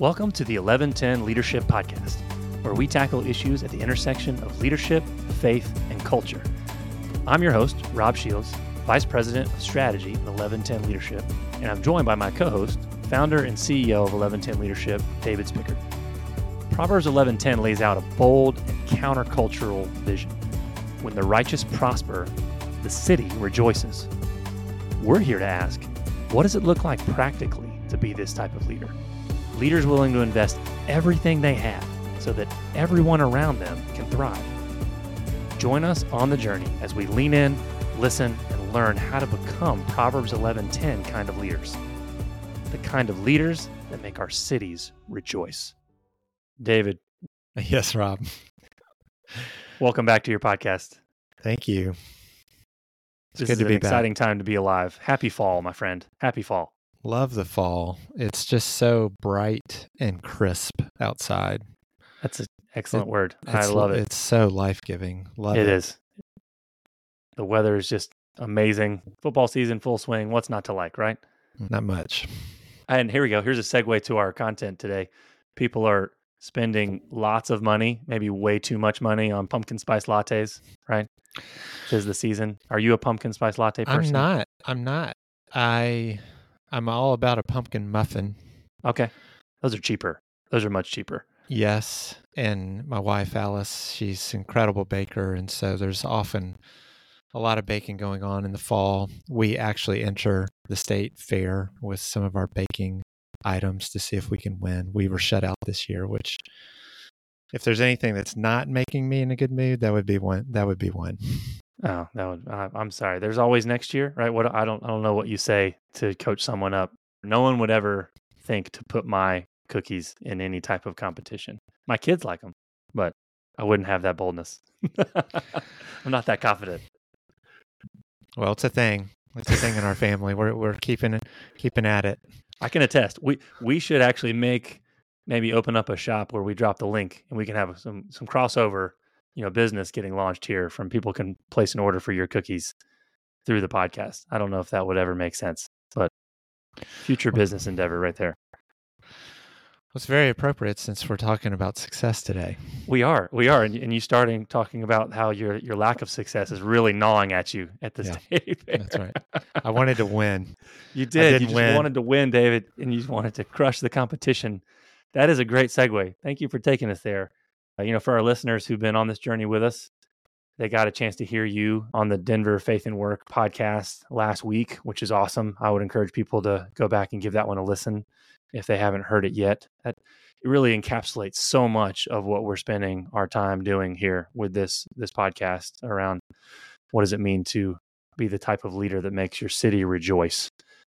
Welcome to the 1110 Leadership Podcast, where we tackle issues at the intersection of leadership, faith, and culture. I'm your host, Rob Shields, Vice President of Strategy at 1110 Leadership, and I'm joined by my co host, founder and CEO of 1110 Leadership, David Spickard. Proverbs 1110 lays out a bold and countercultural vision. When the righteous prosper, the city rejoices. We're here to ask, what does it look like practically to be this type of leader? Leaders willing to invest everything they have so that everyone around them can thrive. Join us on the journey as we lean in, listen, and learn how to become Proverbs 11:10 kind of leaders. The kind of leaders that make our cities rejoice. David, Yes, Rob. welcome back to your podcast. Thank you. It's This good is to an be exciting time to be alive. Happy fall, my friend. Happy fall. Love the fall. It's just so bright and crisp outside. That's an excellent word. I love it. It's so life giving. Love It it. is. The weather is just amazing. Football season full swing. What's not to like, right? Not much. And here we go. Here's a segue to our content today. People are spending lots of money, maybe way too much money on pumpkin spice lattes, right? This is the season. Are you a pumpkin spice latte person? I'm not. I'm not. I I'm all about a pumpkin muffin. Okay. Those are cheaper. Those are much cheaper. Yes. And my wife Alice, she's an incredible baker and so there's often a lot of baking going on in the fall. We actually enter the state fair with some of our baking items to see if we can win. We were shut out this year, which if there's anything that's not making me in a good mood, that would be one. That would be one. Oh, that would. I I'm sorry. There's always next year, right? What I don't. I don't know what you say to coach someone up. No one would ever think to put my cookies in any type of competition. My kids like them, but I wouldn't have that boldness. I'm not that confident. Well, it's a thing. It's a thing in our family. We're we're keeping it keeping at it. I can attest. We we should actually make maybe open up a shop where we drop the link and we can have some some crossover, you know, business getting launched here from people can place an order for your cookies through the podcast. I don't know if that would ever make sense, but future business endeavor right there. It's very appropriate since we're talking about success today. We are, we are, and, and you starting talking about how your your lack of success is really gnawing at you at this Yeah, state. That's right. I wanted to win. You did. You just win. wanted to win, David, and you just wanted to crush the competition. That is a great segue. Thank you for taking us there. Uh, you know, for our listeners who've been on this journey with us, they got a chance to hear you on the Denver Faith and Work podcast last week, which is awesome. I would encourage people to go back and give that one a listen if they haven't heard it yet. That it really encapsulates so much of what we're spending our time doing here with this this podcast around what does it mean to be the type of leader that makes your city rejoice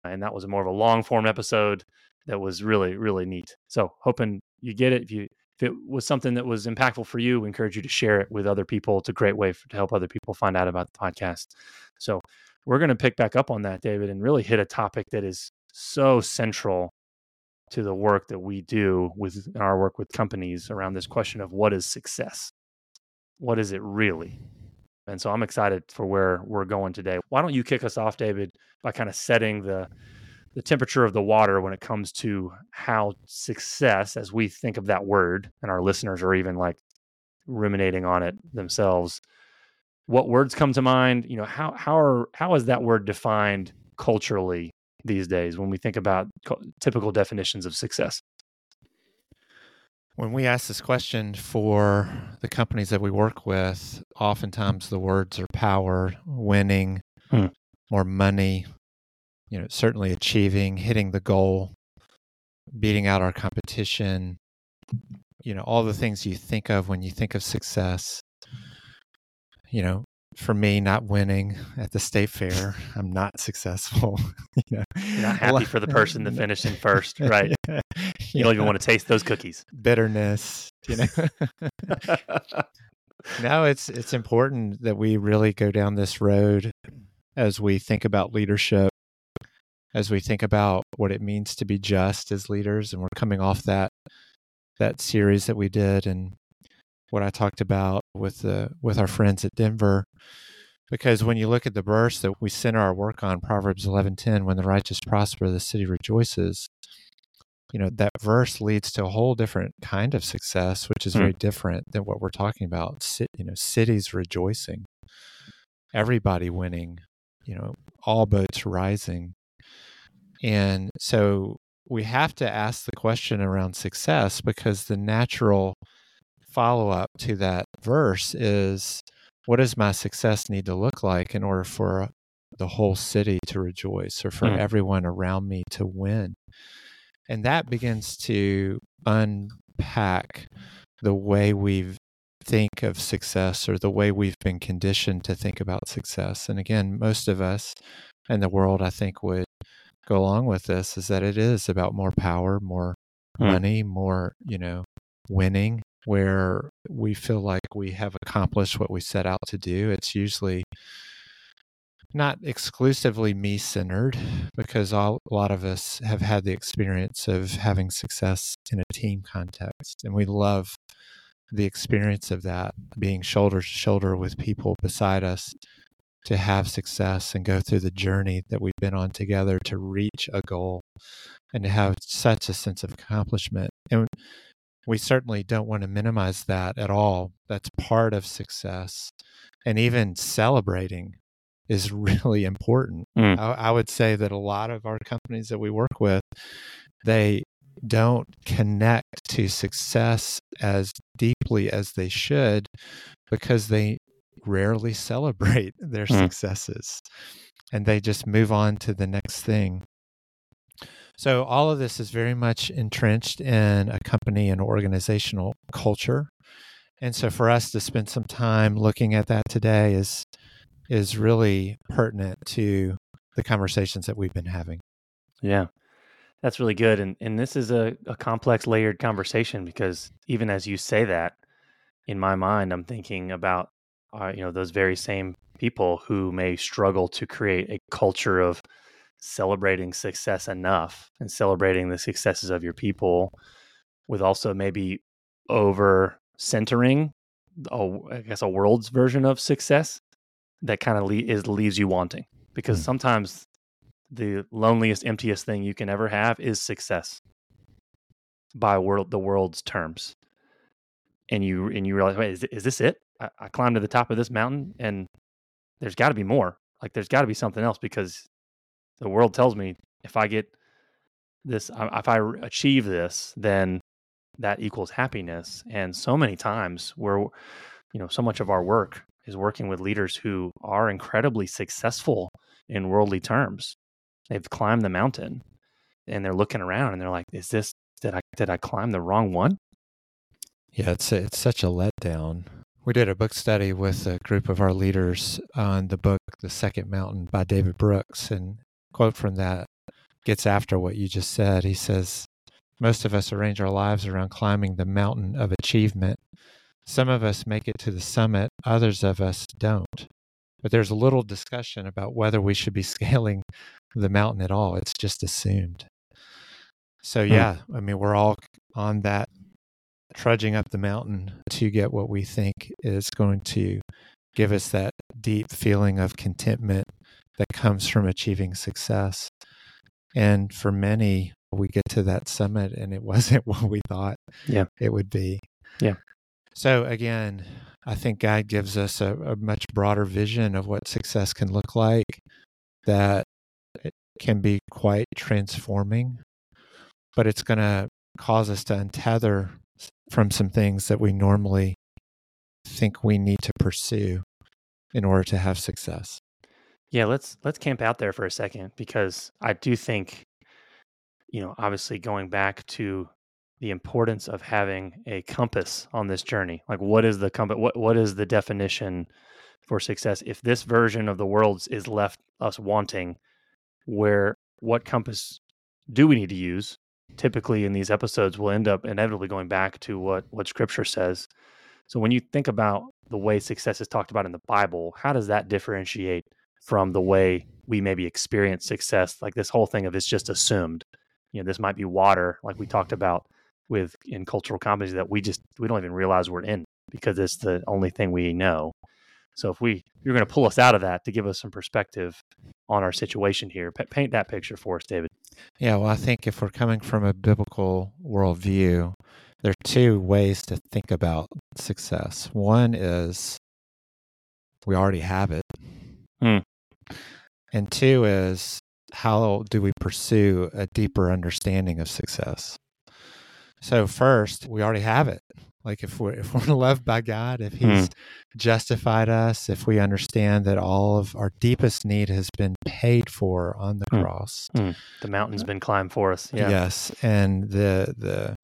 and that was more of a long form episode that was really really neat so hoping you get it if you if it was something that was impactful for you we encourage you to share it with other people. It's a great way for, to help other people find out about the podcast. So we're going to pick back up on that david and really hit a topic that is so central to the work that we do with our work with companies around this question of what is success? What is it really? And so i'm excited for where we're going today. Why don't you kick us off david by kind of setting the the temperature of the water when it comes to how success as we think of that word and our listeners are even like ruminating on it themselves what words come to mind you know how how are how is that word defined culturally these days when we think about co- typical definitions of success When we ask this question for the companies that we work with, oftentimes the words are power, winning, Hmm. more money, you know, certainly achieving, hitting the goal, beating out our competition, you know, all the things you think of when you think of success. You know, for me, not winning at the state fair, I'm not successful. you know, you're not happy for the person that finished in first right you don't even want to taste those cookies bitterness. You know. now it's it's important that we really go down this road as we think about leadership, as we think about what it means to be just as leaders, and we're coming off that that series that we did and what I talked about with the with our friends at Denver. Because when you look at the verse that we center our work on, Proverbs eleven ten, when the righteous prosper, the city rejoices. you know that verse leads to a whole different kind of success which is Hmm. very different than what we're talking about you know cities rejoicing everybody winning you know all boats rising and so we have to ask the question around success because the natural follow up to that verse is what does my success need to look like in order for the whole city to rejoice or for Hmm. everyone around me to win? And that begins to unpack the way we think of success or the way we've been conditioned to think about success. And again, most of us in the world, I think, would go along with this is that it is about more power, more Hmm. money, more, you know, winning, where we feel like we have accomplished what we set out to do. It's usually not exclusively me centered because all, a lot of us have had the experience of having success in a team context. And we love the experience of that, being shoulder to shoulder with people beside us to have success and go through the journey that we've been on together to reach a goal and to have such a sense of accomplishment. And we certainly don't want to minimize that at all. That's part of success. And even celebrating is really important. Mm. I, I would say that a lot of our companies that we work with, they don't connect to success as deeply as they should because they rarely celebrate their Mm. successes and they just move on to the next thing. So, all of this is very much entrenched in a company and organizational culture. And so, for us to spend some time looking at that today is is really pertinent to the conversations that we've been having. Yeah. That's really good. And and this is a, a complex layered conversation because even as you say that, in my mind, I'm thinking about uh, you know, those very same people who may struggle to create a culture of celebrating success enough and celebrating the successes of your people with also maybe over centering I guess a world's version of success that kind of le- is leaves you wanting. Because Mm. sometimes the loneliest emptiest thing you can ever have is success by world the world's terms. And you and you realize wait is, is this it I, I climbed to the top of this mountain and there's got to be more. Like there's got to be something else because the world tells me if i get this if i achieve this then that equals happiness. And so many times we're you know so much of our work is working with leaders who are incredibly successful in worldly terms. They've climbed the mountain and they're looking around and they're like is this did i did i climb the wrong one? Yeah, it's it's such a letdown. We did a book study with a group of our leaders on the book The Second Mountain by David Brooks and quote from that gets after what you just said. He says, "Most of us arrange our lives around climbing the mountain of achievement. Some of us make it to the summit, others of us don't. But there's a little discussion about whether we should be scaling the mountain at all. It's just assumed." So Hmm. yeah, I mean, we're all on that trudging up the mountain to get what we think is going to give us that deep feeling of contentment that comes from achieving success. And for many, we get to that summit and it wasn't what we thought Yeah. it would be. Yeah. So again, I think God gives us a, a much broader vision of what success can look like that it can be quite transforming, but it's going to cause us to untether from some things that we normally think we need to pursue in order to have success. Yeah, let's let's camp out there for a second because I do think, you know, obviously going back to the importance of having a compass on this journey. Like, what is the compass? What what is the definition for success? If this version of the world is left us wanting, where what compass do we need to use? Typically, in these episodes, we'll end up inevitably going back to what what Scripture says. So, when you think about the way success is talked about in the Bible, how does that differentiate from the way we maybe experience success? Like this whole thing of it's just assumed. You know, this might be water, like we talked about with in cultural competency that we just we don't even realize we're in because it's the only thing we know. So if we you're going to pull us out of that to give us some perspective, on our situation here. Paint that picture for us, David. Yeah, well, I think if we're coming from a biblical worldview, there are two ways to think about success. One is we already have it. Hmm. And two is how do we pursue a deeper understanding of success? So first, we already have it. Like if we're if we're loved by God, if Hmm. He's justified us, if we understand that all of our deepest need has been paid for on the Hmm. cross, The mountain's been climbed for us. Yeah. Yes, and the the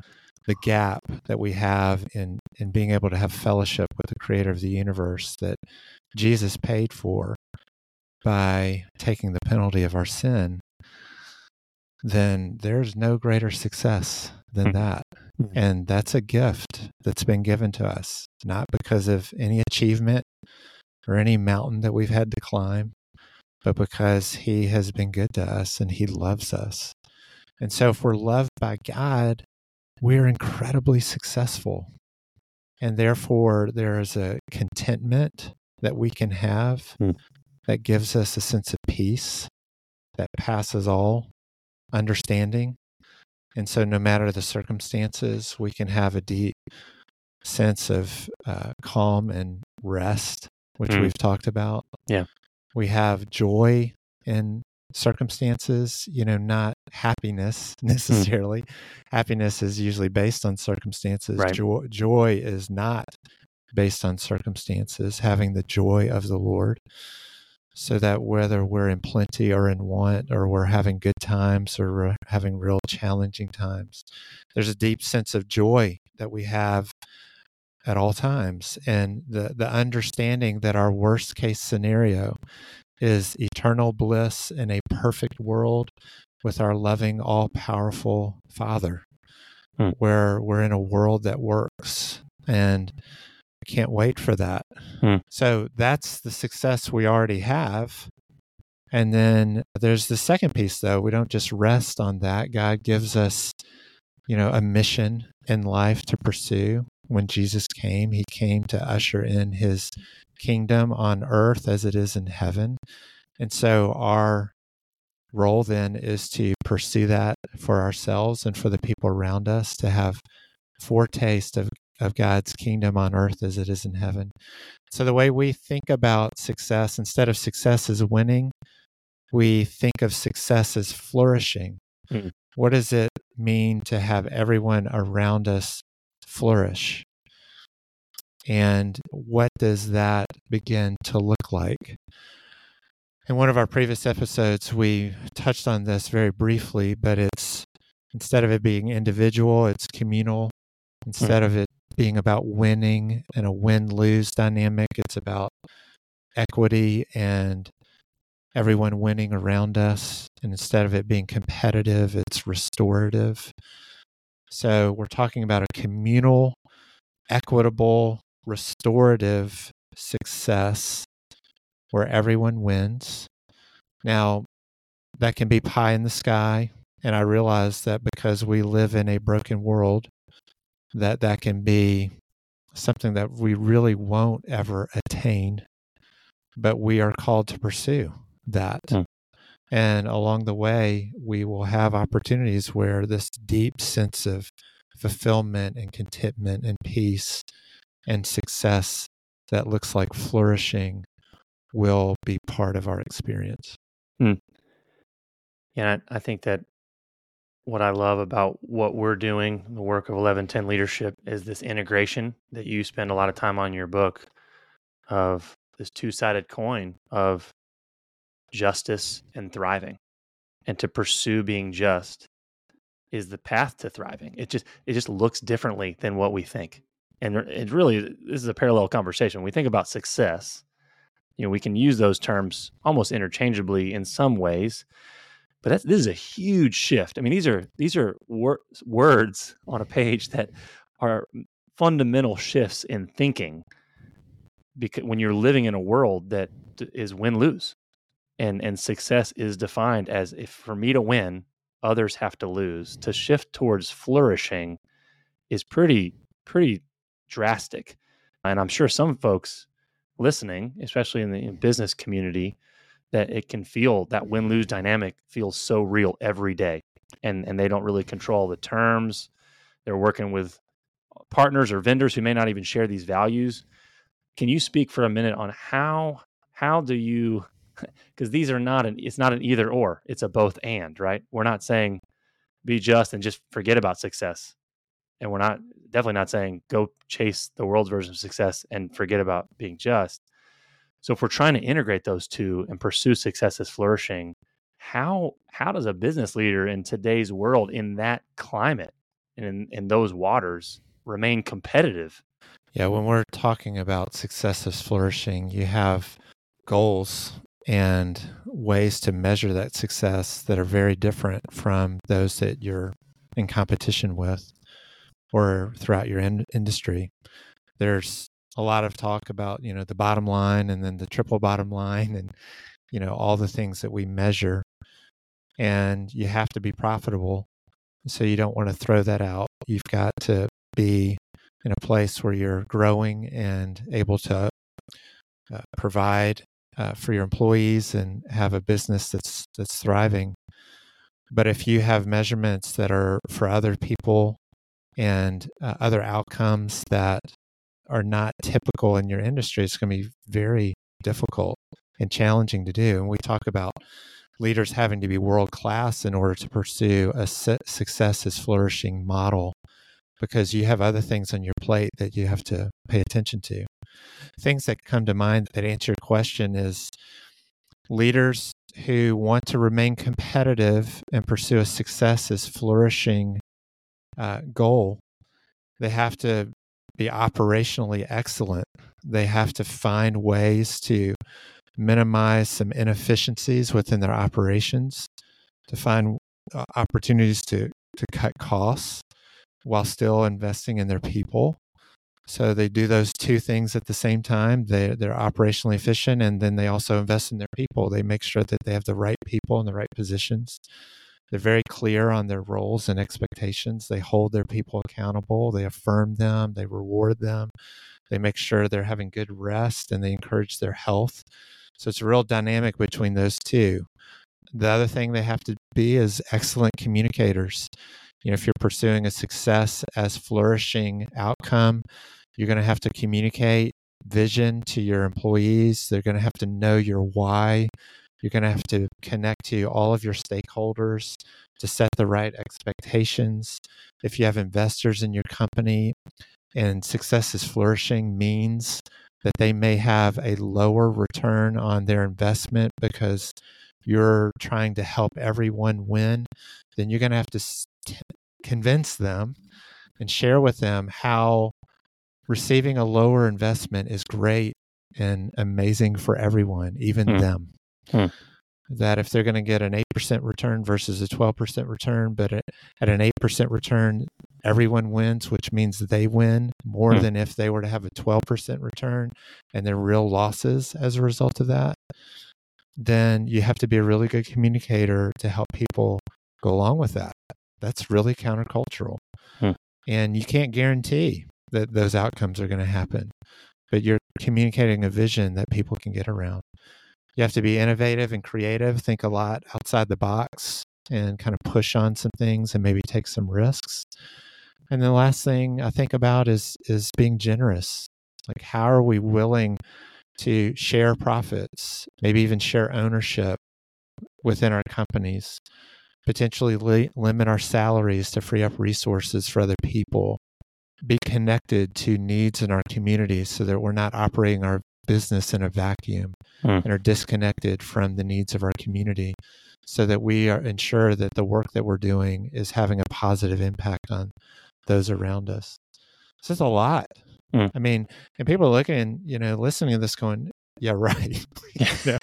the gap that we have in in being able to have fellowship with the creator of the universe that Jesus paid for by taking the penalty of our sin, then there's no greater success than Mhm. that. Mhm. And that's a gift that's been given to us, not because of any achievement or any mountain that we've had to climb, but because He has been good to us and He loves us. And so, if we're loved by God, we're incredibly successful. And therefore, there is a contentment that we can have Hmm. that gives us a sense of peace that passes all understanding. And so, no matter the circumstances, we can have a deep sense of uh, calm and rest, which Mm. we've talked about. Yeah. We have joy in circumstances, you know, not happiness necessarily. Happiness is usually based on circumstances. Right. Joy, joy is not based on circumstances, having the joy of the Lord. So that whether we're in plenty or in want, or we're having good times or we're having real challenging times, there's a deep sense of joy that we have at all times. And the, the understanding that our worst case scenario is eternal bliss in a perfect world with our loving, all powerful Father, Hmm. where we're in a world that works. And I can't wait for that. Hmm. So that's the success we already have. And then there's the second piece, though. We don't just rest on that. God gives us, you know, a mission in life to pursue. When Jesus came, he came to usher in his kingdom on earth as it is in heaven. And so our role then is to pursue that for ourselves and for the people around us to have foretaste of, of God's kingdom on earth as it is in heaven. So the way we think about success, instead of success as winning, we think of success as flourishing. Mm. What does it mean to have everyone around us flourish? And what does that begin to look like? In one of our previous episodes, we touched on this very briefly, but it's instead of it being individual, it's communal. Instead of it being about winning and a win lose dynamic, it's about equity and everyone winning around us. And instead of it being competitive, it's restorative. So we're talking about a communal, equitable, restorative success where everyone wins. Now, that can be pie in the sky. And I realize that because we live in a broken world, that that can be something that we really won't ever attain, but we are called to pursue that. Hmm. And along the way, we will have opportunities where this deep sense of fulfillment and contentment and peace and success that looks like flourishing will be part of our experience. Yeah, I I think that what I love about what we're doing, the work of 1110 leadership, is this integration that you spend a lot of time on your book of this two sided coin of justice and thriving. And to pursue being just is the path to thriving. It just it just looks differently than what we think. And it really this is a parallel conversation. We think about success, you know, we can use those terms almost interchangeably in some ways but that's, this is a huge shift. I mean, these are these are wor- words on a page that are fundamental shifts in thinking. Because when you're living in a world that is win lose, and and success is defined as if for me to win, others have to lose. To shift towards flourishing is pretty pretty drastic, and I'm sure some folks listening, especially in the business community, that it can feel that win lose dynamic feels so real every day. And and they don't really control the terms. They're working with partners or vendors who may not even share these values. Can you speak for a minute on how how do you because these are not an it's not an either or, it's a both and, right? We're not saying be just and just forget about success. And we're not definitely not saying go chase the world's version of success and forget about being just. So if we're trying to integrate those two and pursue success as flourishing, how how does a business leader in today's world in that climate and in, in those waters remain competitive? Yeah, when we're talking about success as flourishing, you have goals and ways to measure that success that are very different from those that you're in competition with or throughout your in- industry. There's a lot of talk about, you know, the bottom line and then the triple bottom line and, you know, all the things that we measure. And you have to be profitable. So you don't want to throw that out. You've got to be in a place where you're growing and able to uh, provide uh, for your employees and have a business that's that's thriving. But if you have measurements that are for other people and uh, other outcomes that are not typical in your industry, it's going to be very difficult and challenging to do. And we talk about leaders having to be world class in order to pursue a success as flourishing model because you have other things on your plate that you have to pay attention to. Things that come to mind that answer your question is leaders who want to remain competitive and pursue a success as flourishing uh, goal. They have to be operationally excellent. They have to find ways to minimize some inefficiencies within their operations, to find uh, opportunities to, to cut costs while still investing in their people. So they do those two things at the same time. They they're operationally efficient and then they also invest in their people. They make sure that they have the right people in the right positions. They're very clear on their roles and expectations. They hold their people accountable. They affirm them. They reward them. They make sure they're having good rest and they encourage their health. So it's a real dynamic between those two. The other thing they have to be is excellent communicators you know if you're pursuing a success as flourishing outcome you're going to have to communicate vision to your employees they're going to have to know your why you're going to have to connect to all of your stakeholders to set the right expectations if you have investors in your company and success is flourishing means that they may have a lower return on their investment because you're trying to help everyone win, then you're going to have to convince them and share with them how receiving a lower investment is great and amazing for everyone, even hmm. them. Hmm. That if they're going to get an 8% return versus a 12% return, but at an 8% return, everyone wins, which means they win more hmm. than if they were to have a 12% return and there are real losses as a result of that, then you have to be a really good communicator to help people go along with that that's really countercultural. Hmm. And you can't guarantee that those outcomes are going to happen, but you're communicating a vision that people can get around. You have to be innovative and creative, think a lot outside the box and kind of push on some things and maybe take some risks. And the last thing I think about is is being generous. Like how are we willing to share profits, maybe even share ownership within our companies? potentially li- limit our salaries to free up resources for other people, be connected to needs in our community so that we're not operating our business in a vacuum hmm. and are disconnected from the needs of our community so that we are ensure that the work that we're doing is having a positive impact on those around us. This is a lot. Hmm. I mean, and people are looking, you know, listening to this going, yeah, right. you, know,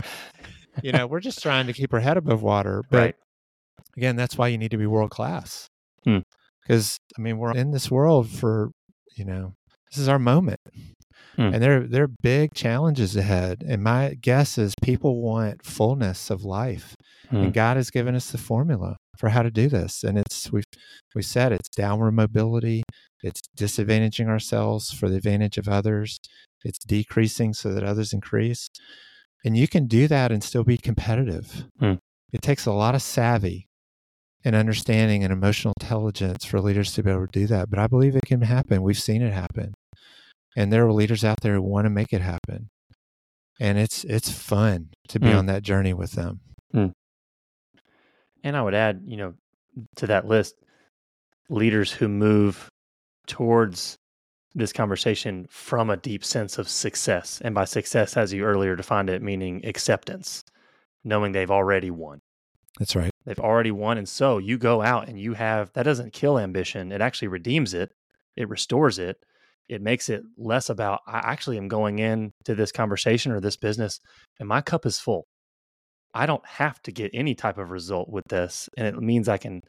you know, we're just trying to keep our head above water. But right again, that's why you need to be world class. Because hmm. I mean, we're in this world for you know, this is our moment, hmm. and there there are big challenges ahead. And my guess is people want fullness of life, hmm. and God has given us the formula for how to do this. And it's we've we said it's downward mobility, it's disadvantaging ourselves for the advantage of others, it's decreasing so that others increase. And you can do that and still be competitive. Hmm. It takes a lot of savvy and understanding and emotional intelligence for leaders to be able to do that. But I believe it can happen. We've seen it happen. And there are leaders out there who want to make it happen. And it's it's fun to be Hmm. on that journey with them. And I would add, you know, to that list, leaders who move towards this conversation from a deep sense of success. And by success, as you earlier defined it, meaning acceptance, knowing they've already won. That's right. They've already won. And so you go out and you have that doesn't kill ambition. It actually redeems it, it restores it. It makes it less about, I actually am going into this conversation or this business and my cup is full. I don't have to get any type of result with this. And it means I can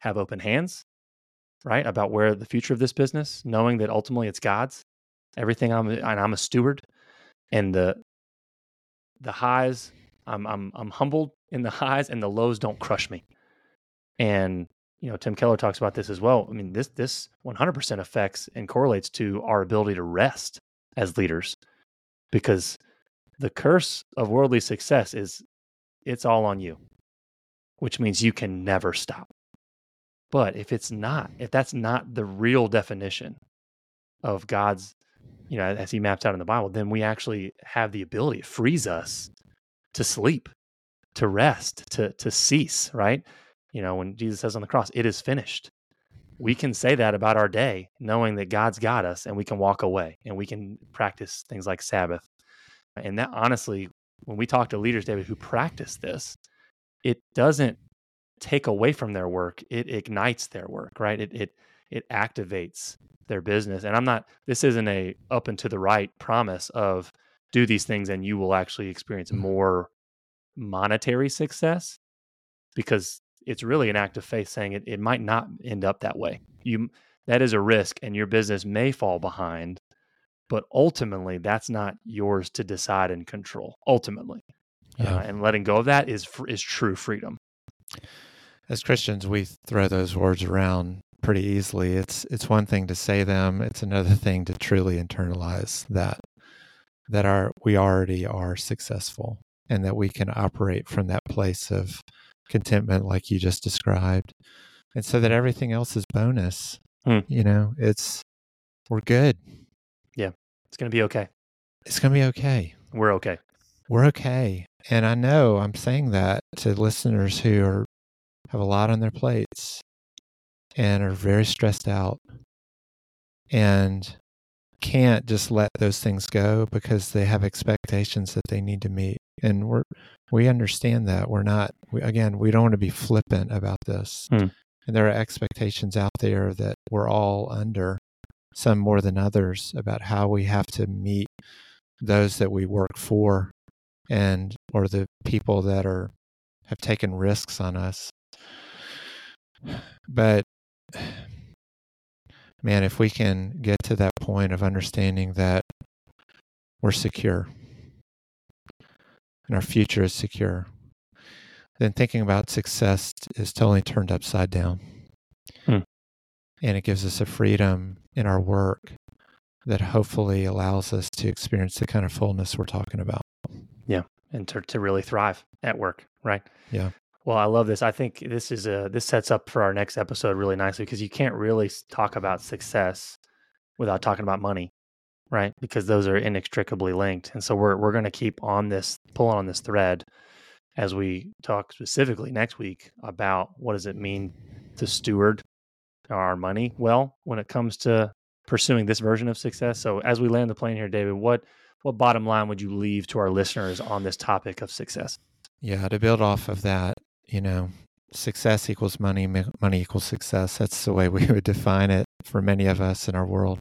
have open hands, right? About where the future of this business, knowing that ultimately it's God's. Everything I'm and I'm a steward. And the the highs, I'm I'm I'm humbled in the highs and the lows don't crush me. And you know, Tim Keller talks about this as well. I mean, this this 100% affects and correlates to our ability to rest as leaders because the curse of worldly success is it's all on you, which means you can never stop. But if it's not, if that's not the real definition of God's, you know, as he maps out in the Bible, then we actually have the ability, it frees us to sleep, to rest, to to cease, right? You know, when Jesus says on the cross, it is finished. We can say that about our day, knowing that God's got us and we can walk away and we can practice things like Sabbath. And that honestly, when we talk to leaders, David, who practice this, it doesn't take away from their work. It ignites their work, right? It it it activates their business. And I'm not this isn't a up and to the right promise of do these things and you will actually experience Mhm. more monetary success because it's really an act of faith saying it, it might not end up that way. You that is a risk and your business may fall behind, but ultimately that's not yours to decide and control. Ultimately. Yeah. Uh, and letting go of that is is true freedom. As Christians, we throw those words around pretty easily. It's it's one thing to say them, it's another thing to truly internalize that that our we already are successful and that we can operate from that place of contentment like you just described. And so that everything else is bonus. Hmm. You know, it's we're good. Yeah. It's going to be okay. It's going to be okay. We're okay. We're okay. And I know I'm saying that to listeners who are have a lot on their plates and are very stressed out and can't just let those things go because they have expectations that they need to meet. And we're we understand that. We're not we, again, we don't want to be flippant about this. Hmm. And there are expectations out there that we're all under, some more than others, about how we have to meet those that we work for and or the people that are have taken risks on us but man if we can get to that point of understanding that we're secure and our future is secure then thinking about success is totally turned upside down Hmm. and it gives us a freedom in our work that hopefully allows us to experience the kind of fullness we're talking about Yeah. and to, to really thrive at work, right? Yeah. Well, I love this. I think this is a this sets up for our next episode really nicely because you can't really talk about success without talking about money, right? Because those are inextricably linked. And so we're we're going to keep on this pulling on this thread as we talk specifically next week about what does it mean to steward our money well when it comes to pursuing this version of success. So as we land the plane here, David, what what bottom line would you leave to our listeners on this topic of success? Yeah, to build off of that, you know, success equals money, money equals success. That's the way we would define it for many of us in our world.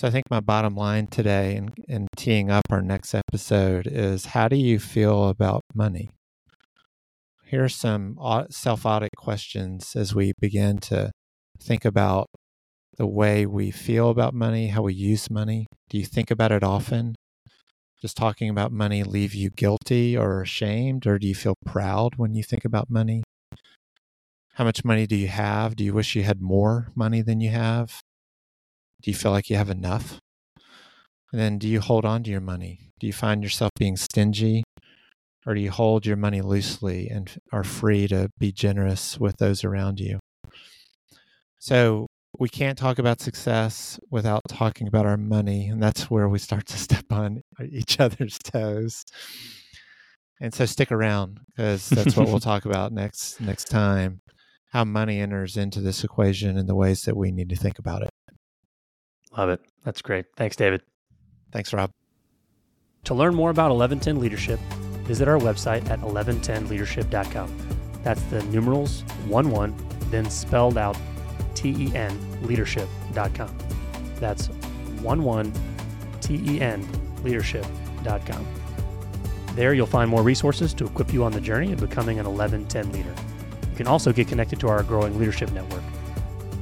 So I think my bottom line today and, and teeing up our next episode is how do you feel about money? Here are some self audit questions as we begin to think about the way we feel about money, how we use money. Do you think about it often? Does talking about money leave you guilty or ashamed, or do you feel proud when you think about money? How much money do you have? Do you wish you had more money than you have? Do you feel like you have enough? And then do you hold on to your money? Do you find yourself being stingy? Or do you hold your money loosely and are free to be generous with those around you? So, we can't talk about success without talking about our money. And that's where we start to step on each other's toes. And so, stick around because that's what we'll talk about next next time how money enters into this equation and the ways that we need to think about it. Love it. That's great. Thanks, David. Thanks, Rob. To learn more about 1110 Leadership, visit our website at 1110leadership.com. That's the numerals 1 1, then spelled out T E N leadership.com. That's 1 1 T E N leadership.com. There you'll find more resources to equip you on the journey of becoming an 1110 leader. You can also get connected to our growing leadership network.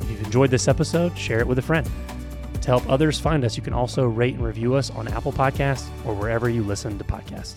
If you've enjoyed this episode, share it with a friend. To help others find us, you can also rate and review us on Apple Podcasts or wherever you listen to podcasts.